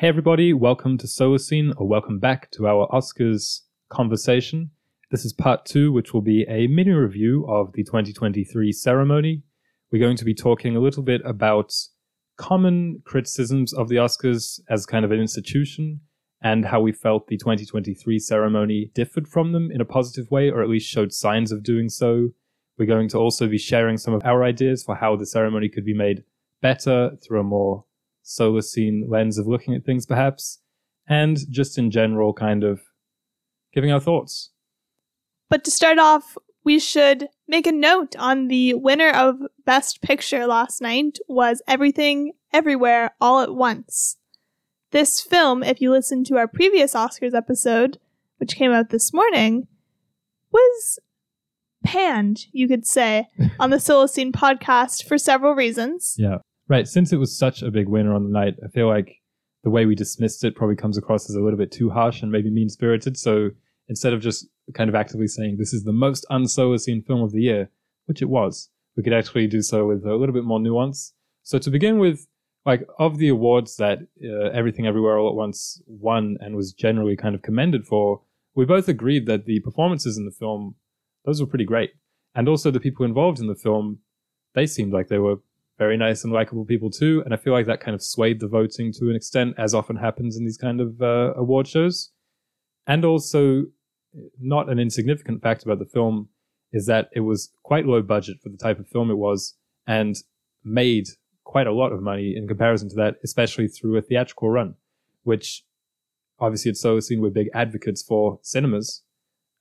Hey, everybody, welcome to Solacene, or welcome back to our Oscars conversation. This is part two, which will be a mini review of the 2023 ceremony. We're going to be talking a little bit about common criticisms of the Oscars as kind of an institution and how we felt the 2023 ceremony differed from them in a positive way, or at least showed signs of doing so. We're going to also be sharing some of our ideas for how the ceremony could be made better through a more Solacene lens of looking at things, perhaps, and just in general, kind of giving our thoughts. But to start off, we should make a note on the winner of Best Picture last night was Everything Everywhere All at Once. This film, if you listen to our previous Oscars episode, which came out this morning, was panned, you could say, on the Solacene podcast for several reasons. Yeah. Right. Since it was such a big winner on the night, I feel like the way we dismissed it probably comes across as a little bit too harsh and maybe mean spirited. So instead of just kind of actively saying this is the most unsolacene film of the year, which it was, we could actually do so with a little bit more nuance. So to begin with, like of the awards that uh, Everything Everywhere All at Once won and was generally kind of commended for, we both agreed that the performances in the film those were pretty great, and also the people involved in the film, they seemed like they were very nice and likable people too. And I feel like that kind of swayed the voting to an extent, as often happens in these kind of uh, award shows. And also, not an insignificant fact about the film is that it was quite low budget for the type of film it was and made quite a lot of money in comparison to that, especially through a theatrical run, which obviously it's so seen we're big advocates for cinemas.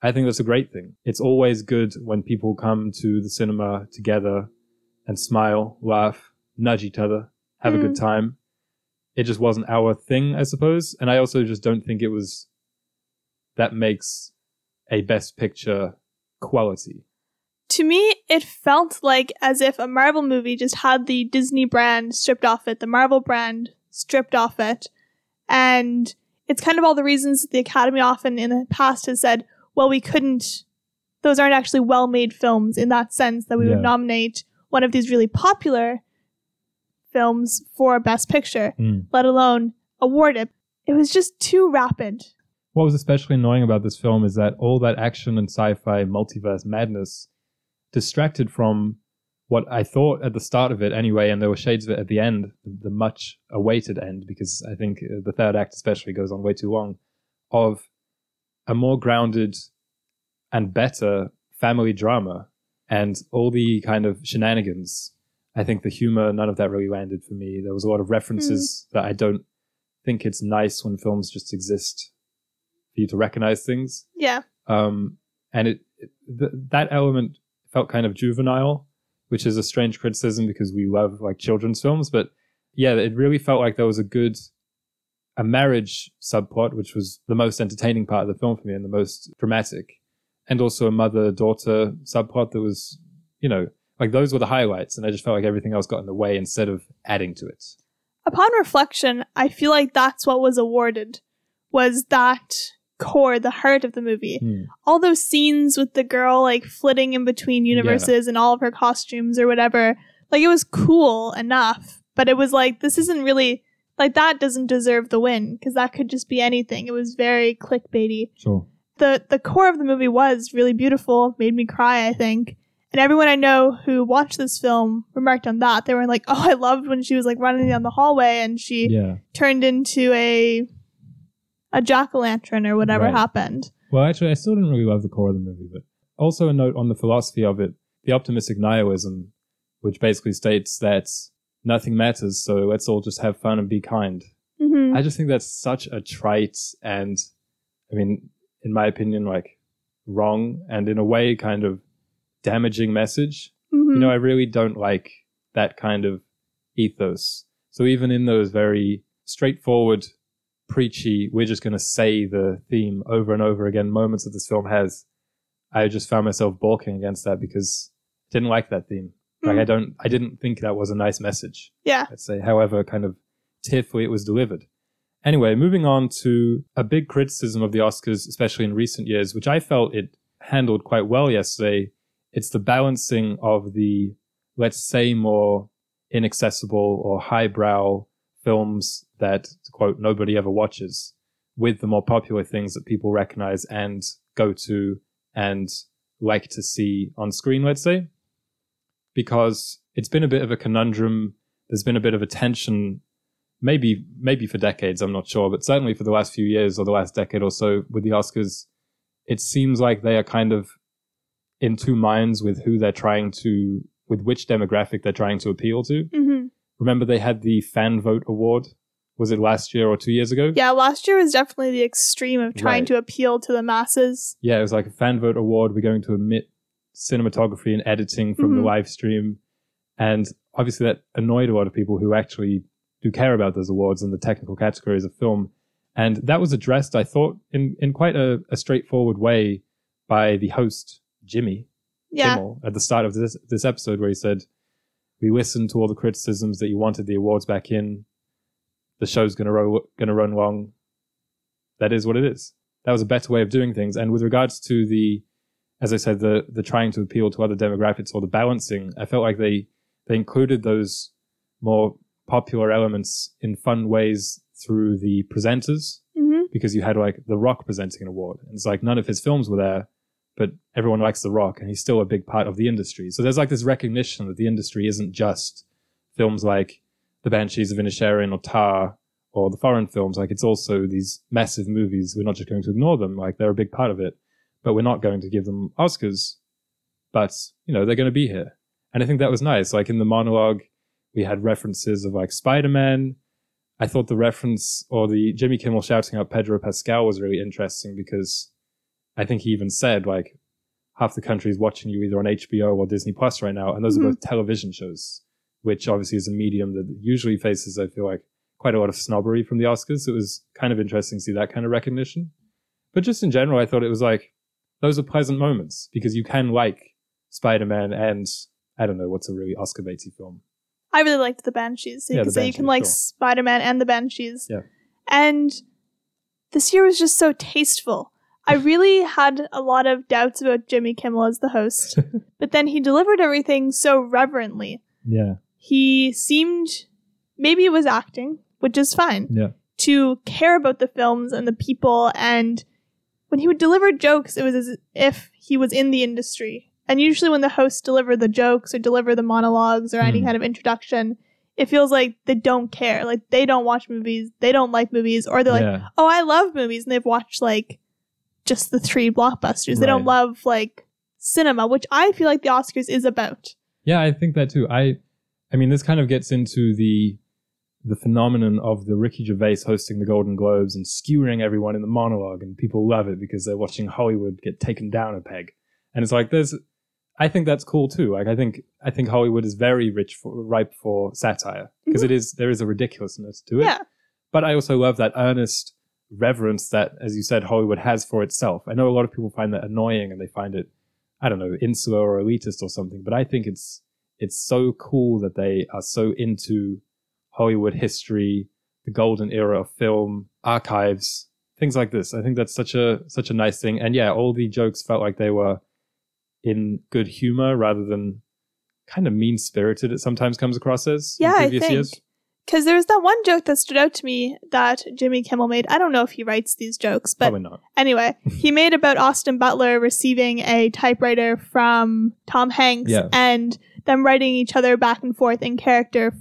I think that's a great thing. It's always good when people come to the cinema together and smile, laugh, nudge each other, have mm. a good mm. time. It just wasn't our thing, I suppose. And I also just don't think it was that makes a best picture quality. To me, it felt like as if a Marvel movie just had the Disney brand stripped off it, the Marvel brand stripped off it. And it's kind of all the reasons that the Academy often in the past has said, well, we couldn't, those aren't actually well made films in that sense that we yeah. would nominate one of these really popular films for Best Picture, mm. let alone award it. It was just too rapid. What was especially annoying about this film is that all that action and sci fi multiverse madness distracted from what I thought at the start of it anyway, and there were shades of it at the end, the much awaited end, because I think uh, the third act especially goes on way too long, of a more grounded and better family drama and all the kind of shenanigans. I think the humor, none of that really landed for me. There was a lot of references mm. that I don't think it's nice when films just exist for you to recognize things. Yeah. Um, and it, it th- that element felt kind of juvenile, which is a strange criticism because we love like children's films. But yeah, it really felt like there was a good a marriage subplot, which was the most entertaining part of the film for me and the most dramatic and also a mother daughter subplot that was, you know, like those were the highlights, and I just felt like everything else got in the way instead of adding to it. Upon reflection, I feel like that's what was awarded was that core, the heart of the movie. Hmm. All those scenes with the girl like flitting in between universes yeah. and all of her costumes or whatever, like it was cool enough, but it was like this isn't really like that doesn't deserve the win because that could just be anything. It was very clickbaity. Sure the the core of the movie was really beautiful, made me cry, I think. And everyone I know who watched this film remarked on that. They were like, "Oh, I loved when she was like running down the hallway and she yeah. turned into a a jack o' lantern or whatever right. happened." Well, actually, I still didn't really love the core of the movie, but also a note on the philosophy of it: the optimistic nihilism, which basically states that nothing matters, so let's all just have fun and be kind. Mm-hmm. I just think that's such a trite and, I mean, in my opinion, like wrong and in a way kind of damaging message. Mm-hmm. You know, I really don't like that kind of ethos. So even in those very straightforward, preachy, we're just going to say the theme over and over again moments that this film has, I just found myself balking against that because I didn't like that theme. Like mm. I don't, I didn't think that was a nice message. Yeah. I'd say, however, kind of tearfully it was delivered. Anyway, moving on to a big criticism of the Oscars, especially in recent years, which I felt it handled quite well yesterday. It's the balancing of the, let's say, more inaccessible or highbrow films that quote nobody ever watches with the more popular things that people recognize and go to and like to see on screen, let's say. Because it's been a bit of a conundrum. There's been a bit of a tension, maybe maybe for decades, I'm not sure, but certainly for the last few years or the last decade or so with the Oscars, it seems like they are kind of in two minds with who they're trying to with which demographic they're trying to appeal to. hmm Remember they had the fan vote award? Was it last year or two years ago? Yeah, last year was definitely the extreme of trying Right. to appeal to the masses. Yeah, it was like a fan vote award. We're going to omit cinematography and editing from the Mhm. live stream. And obviously that annoyed a lot of people who actually do care about those awards and the technical categories of film. And that was addressed, I thought, in, in quite a, a straightforward way by the host, Jimmy Yeah. Kimmel, at the start of this, this episode, where he said, We listened to all the criticisms that you wanted the awards back in. The show's going to ro- gonna run long. That is what it is. That was a better way of doing things. And with regards to the, as I said, the the trying to appeal to other demographics or the balancing, I felt like they they included those more popular elements in fun ways through the presenters hmm because you had like The Rock presenting an award. And it's like none of his films were there, but everyone likes The Rock and he's still a big part of the industry. So there's like this recognition that the industry isn't just films like The Banshees of Inisherin or Tar or the foreign films. Like it's also these massive movies. We're not just going to ignore them. Like they're a big part of it, but we're not going to give them Oscars. But, you know, they're going to be here. And I think that was nice. Like in the monologue, we had references of like Spider-Man, I thought the reference or the Jimmy Kimmel shouting out Pedro Pascal was really interesting because I think he even said like half the country is watching you either on HBO or Disney Plus right now, and those Mhm. are both television shows, which obviously is a medium that usually faces, I feel like, quite a lot of snobbery from the Oscars. It was kind of interesting to see that kind of recognition. But just in general, I thought it was like those are pleasant moments because you can like Spider-Man and I don't know what's a really Oscar baity film. I really liked the Banshees. So you Yeah, can say you can like sure. Spider Man and the Banshees. Yeah. And this year was just so tasteful. I really had a lot of doubts about Jimmy Kimmel as the host, but then he delivered everything so reverently. Yeah, He seemed, maybe it was acting, which is fine, yeah, to care about the films and the people. And when he would deliver jokes, it was as if he was in the industry. And usually, when the hosts deliver the jokes or deliver the monologues or any Hmm. kind of introduction, it feels like they don't care. Like they don't watch movies, they don't like movies, or they're like, oh, I love movies, and they've watched like just the three blockbusters. They don't love like cinema, which I feel like the Oscars is about. Yeah, I think that too. I, I mean, this kind of gets into the the phenomenon of the Ricky Gervais hosting the Golden Globes and skewering everyone in the monologue, and people love it because they're watching Hollywood get taken down a peg. And it's like there's, I think that's cool too. Like I think I think Hollywood is very rich for ripe for satire because it mm-hmm. is there is a ridiculousness to it. Yeah. But I also love that earnest reverence that, as you said, Hollywood has for itself. I know a lot of people find that annoying and they find it, I don't know, insular or elitist or something. But I think it's it's so cool that they are so into Hollywood history, the golden era of film, archives, things like this. I think that's such a such a nice thing. And yeah, all the jokes felt like they were in good humor rather than kind of mean spirited. It sometimes comes across as in Yeah, I think. Because there's that one joke that stood out to me that Jimmy Kimmel made. I don't know if he writes these jokes, but Probably not. Anyway, he made about Austin Butler receiving a typewriter from Tom Hanks Yeah. and them writing each other back and forth in character,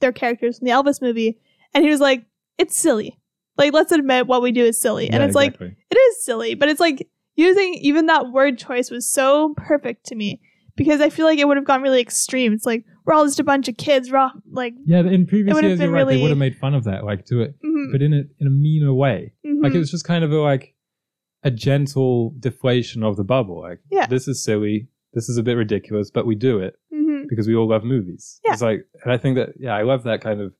their characters from the Elvis movie. And he was like, it's silly. Like, let's admit what we do is silly. And Yeah, it's like, it is silly, but it's like using even that word choice was so perfect to me because I feel like it would have gone really extreme. It's like, we're all just a bunch of kids, we're all like, Yeah, in previous years, you're right. They would have made fun of that, like to it, mhm, but in a in a meaner way. Like mhm. it was just kind of a, like a gentle deflation of the bubble. Like, Yeah. this is silly. This is a bit ridiculous, but we do it Mhm. because we all love movies. Yeah. It's like, and I think that yeah, I love that kind of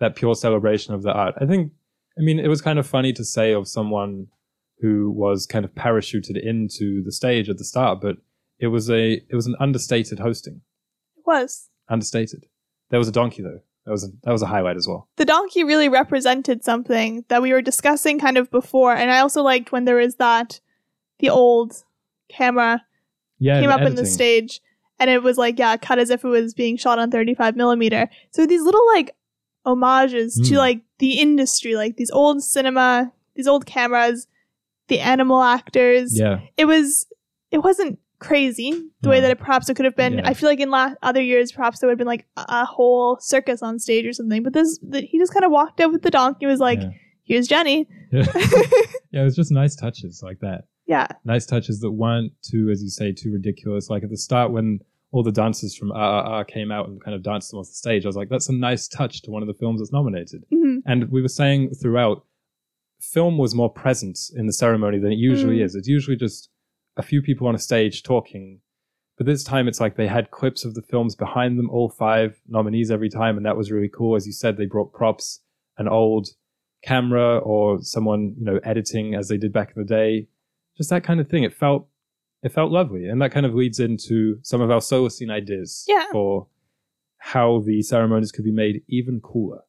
that pure celebration of the art. I think, I mean, it was kind of funny to say of someone who was kind of parachuted into the stage at the start, but it was a it was an understated hosting. it was. Understated. There was a donkey though. That was a, that was a highlight as well. the donkey really represented something that we were discussing kind of before and i also liked when there was that the old camera Yeah, came up in the stage and it was like yeah cut as if it was being shot on 35 millimeter so these little like homages to Mm. like the industry, like these old cinema, these old cameras, the animal actors. Yeah. It was it wasn't crazy the way that it perhaps it could have been. Yeah. I feel like in la- other years perhaps there would have been like a, a whole circus on stage or something. But this the, he just kind of walked out with the donkey and was like, yeah. "Here's Jenny." Yeah. yeah, it was just nice touches like that. yeah. Nice touches that weren't too, as you say, too ridiculous. Like at the start when all the dancers from RRR came out and kind of danced them off the stage, I was like, that's a nice touch to one of the films that's nominated. hmm And we were saying throughout, film was more present in the ceremony than it usually Mm. is. It's usually just a few people on a stage talking. But this time it's like they had clips of the films behind them, all five nominees every time, and that was really cool. As you said, they brought props, an old camera or someone, you know, editing as they did back in the day. Just that kind of thing. It felt it felt lovely. And that kind of leads into some of our Solacene ideas Yeah. for how the ceremonies could be made even cooler.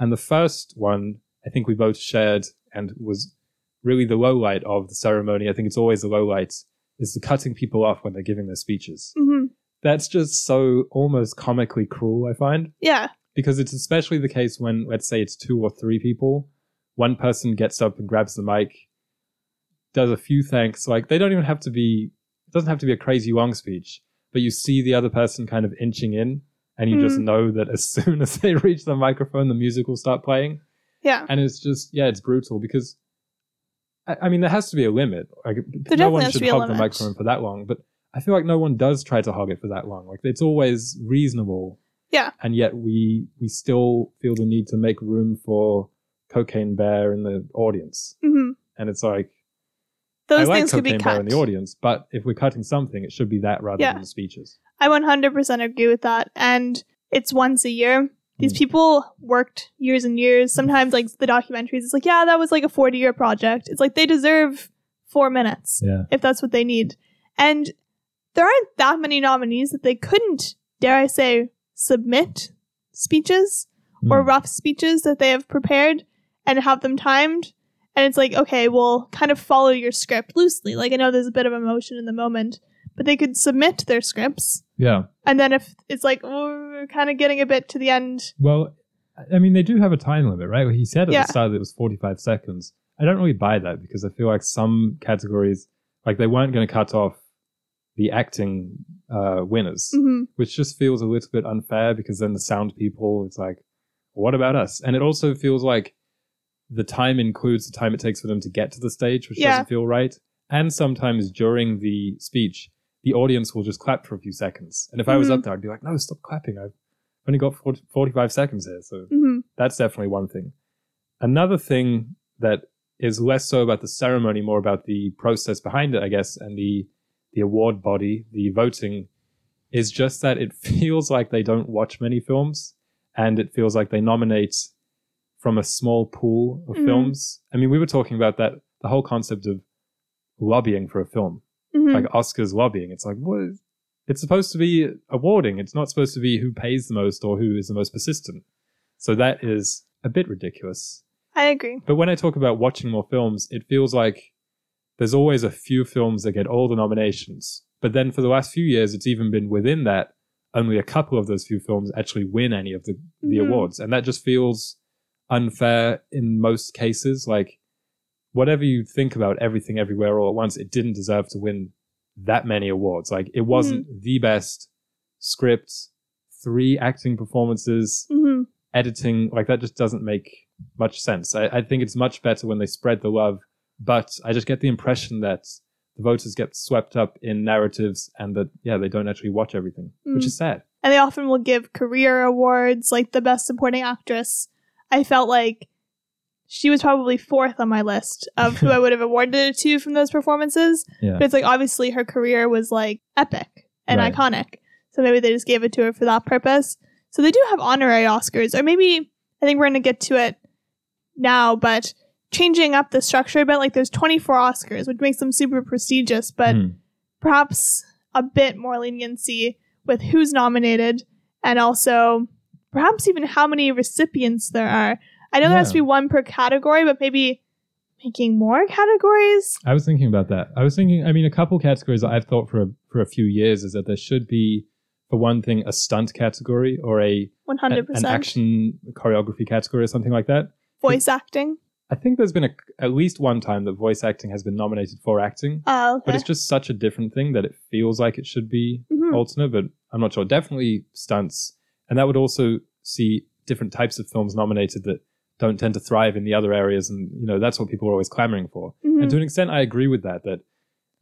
And the first one, I think we both shared and was really the low light of the ceremony. I think it's always the low light is the cutting people off when they're giving their speeches. hmm That's just so almost comically cruel, I find, Yeah. because it's especially the case when, let's say, it's two or three people. One person gets up and grabs the mic, does a few thanks. Like they don't even have to be, it doesn't have to be a crazy long speech, but you see the other person kind of inching in, and you just Mhm. know that as soon as they reach the microphone, the music will start playing Yeah. and it's just yeah, it's brutal because I, I mean there has to be a limit. Like no one should hog the microphone for that long, but I feel like no one does try to hog it for that long. Like it's always reasonable. Yeah. And yet we we still feel the need to make room for Cocaine Bear in the audience, hmm and it's like Those I like things could be cut. in the audience, but if we're cutting something, it should be that rather Yeah. than the speeches. I 100% agree with that. And it's once a year. These Mm. people worked years and years. Sometimes, like the documentaries, it's like, yeah, that was like a 40 year project. It's like they deserve four minutes Yeah. if that's what they need. And there aren't that many nominees that they couldn't, dare I say, submit speeches or Mm. rough speeches that they have prepared and have them timed. And it's like, okay, well, kind of follow your script loosely. Like, I know there's a bit of emotion in the moment, but they could submit their scripts. Yeah. And then if it's like, oh, we're kind of getting a bit to the end. Well, I mean, they do have a time limit, right? He said at Yeah. the start that it was 45 seconds. I don't really buy that because I feel like some categories, like they weren't going to cut off the acting uh, winners, hmm which just feels a little bit unfair because then the sound people, it's like, what about us? And it also feels like the time includes the time it takes for them to get to the stage, which Yeah. doesn't feel right. And sometimes during the speech, the audience will just clap for a few seconds. And if I was up there, I'd be like, no, stop clapping. I've only got 40, 45 seconds here. So hmm that's definitely one thing. Another thing that is less so about the ceremony, more about the process behind it, I guess, and the the award body, the voting, is just that it feels like they don't watch many films, and it feels like they nominate from a small pool of Mhm. films. I mean, we were talking about that the whole concept of lobbying for a film, hmm like Oscars lobbying. It's like what? Is, it's supposed to be awarding. It's not supposed to be who pays the most or who is the most persistent. So that is a bit ridiculous. I agree. But when I talk about watching more films, it feels like there's always a few films that get all the nominations. But then for the last few years, it's even been within that, only a couple of those few films actually win any of the, the Mhm. awards. And that just feels unfair in most cases. Like, whatever you think about everything everywhere all at once, it didn't deserve to win that many awards. Like, it wasn't the best script, three acting performances, hmm editing like that just doesn't make much sense. I, I think it's much better when they spread the love, but I just get the impression that the voters get swept up in narratives and that yeah they don't actually watch everything, which Mm. is sad. And they often will give career awards, like the best supporting actress. I felt like she was probably fourth on my list of who I would have awarded it to from those performances. Yeah. But it's like obviously her career was like epic and Right. iconic. So maybe they just gave it to her for that purpose. So they do have honorary Oscars, or maybe I think we're going to get to it now, but changing up the structure a bit, like there's 24 Oscars, which makes them super prestigious, but Hmm. perhaps a bit more leniency with who's nominated and also perhaps even how many recipients there are. I know there has to be one per category, but maybe making more categories. I was thinking about that. I was thinking. I mean, a couple categories that I've thought for a, for a few years is that there should be for one thing, a stunt category or a One a- hundred an percent. action choreography category or something like that. Voice acting. I think there's been a, at least one time that voice acting has been nominated for acting, Oh, but it's just such a different thing that it feels like it should be Mhm. alternate, but I'm not sure. Definitely stunts. And that would also see different types of films nominated that don't tend to thrive in the other areas. And, you know, that's what people are always clamoring for. Mhm. And to an extent, I agree with that, that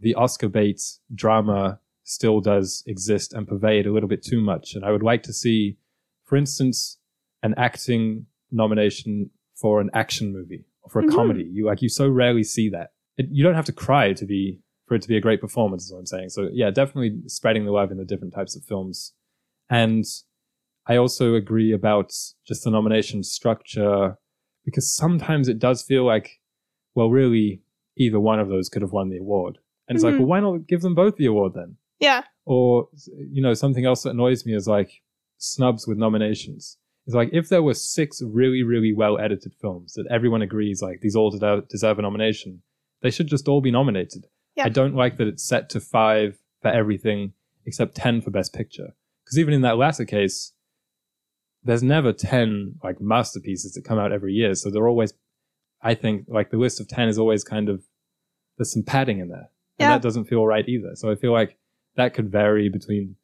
the Oscar bait drama still does exist and pervade a little bit too much. And I would like to see, for instance, an acting nomination for an action movie or for a Mhm. comedy. You like, you so rarely see that. It, you don't have to cry to be, for it to be a great performance, is what I'm saying. So yeah, definitely spreading the love in the different types of films. And I also agree about just the nomination structure because sometimes it does feel like, well, really, either one of those could have won the award. And it's like, Mhm. well, why not give them both the award then? yeah. Or, you know, something else that annoys me is like snubs with nominations. It's like if there were six really, really well edited films that everyone agrees like these all deserve, deserve a nomination, they should just all be nominated. Yeah. I don't like that it's set to five for everything except 10 for Best Picture. Because even in that latter case, there's never 10 like masterpieces that come out every year. So they're always, I think, like the list of 10 is always kind of, there's some padding in there. And that doesn't feel right either. So I feel like that could vary between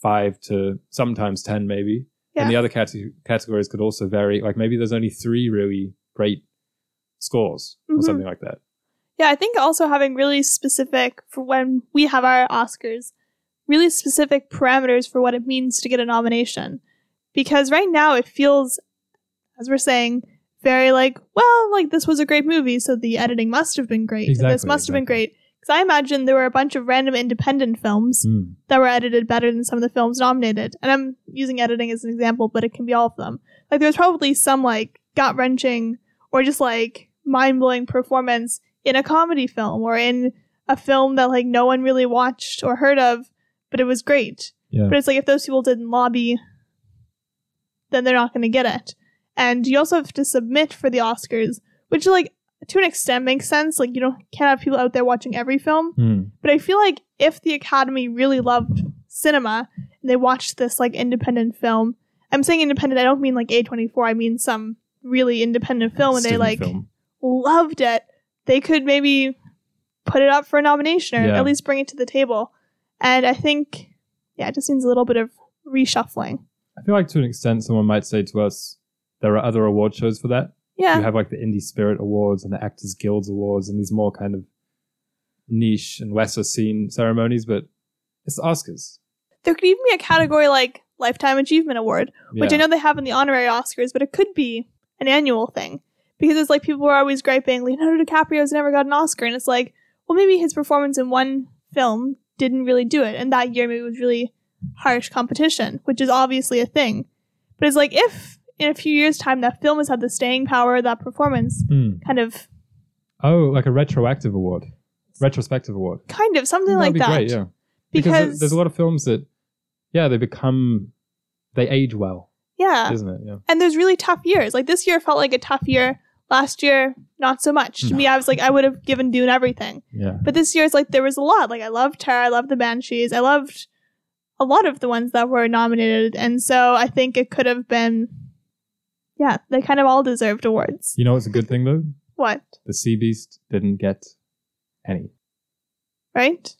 five to sometimes 10 maybe. Yeah. And the other cate- categories could also vary. Like maybe there's only three really great scores or Mhm. something like that. Yeah, I think also having really specific for when we have our Oscars, really specific parameters for what it means to get a nomination. Because right now it feels, as we're saying, very like, well, like this was a great movie, so the editing must have been great. Exactly, this Exactly, must have been great. Because I imagine there were a bunch of random independent films Mm. that were edited better than some of the films nominated. And I'm using editing as an example, but it can be all of them. Like there's probably some like gut wrenching or just like mind blowing performance in a comedy film or in a film that like no one really watched or heard of, but it was great. Yeah. But it's like if those people didn't lobby, then they're not going to get it. And you also have to submit for the Oscars, which like to an extent makes sense. Like you don't can't have people out there watching every film. Mm. But I feel like if the Academy really loved cinema and they watched this like independent film, I'm saying independent, I don't mean like A24, I mean some really independent film and they like film. loved it, they could maybe put it up for a nomination or Yeah. at least bring it to the table. And I think, yeah, it just needs a little bit of reshuffling. I feel like to an extent, someone might say to us, there are other award shows for that. Yeah. You have like the Indie Spirit Awards and the Actors Guilds Awards and these more kind of niche and lesser seen ceremonies, but it's the Oscars. there could even be a category like Lifetime Achievement Award, which I know they have in the honorary Oscars, but it could be an annual thing. Because it's like people are always griping, Leonardo DiCaprio's never got an Oscar. And it's like, well, maybe his performance in one film didn't really do it. And that year maybe it was really harsh competition, which is obviously a thing. But it's like, if in a few years' time that film has had the staying power, that performance Hmm. kind of, Oh, like a retroactive award, retrospective award. kind of something That'd like be that. great, yeah. Because, Because, there's a lot of films that, yeah, they become, they age well, yeah. isn't it? Yeah. and there's really tough years. Like this year felt like a tough year. Last year, not so much. To me, I was like, I would have given Dune everything. Yeah. But this year, it's like there was a lot. Like I loved Tar, I loved the Banshees, I loved a lot of the ones that were nominated, and so I think it could have been, yeah, they kind of all deserved awards. You know what's a good thing though? What? The Sea Beast didn't get any. Right?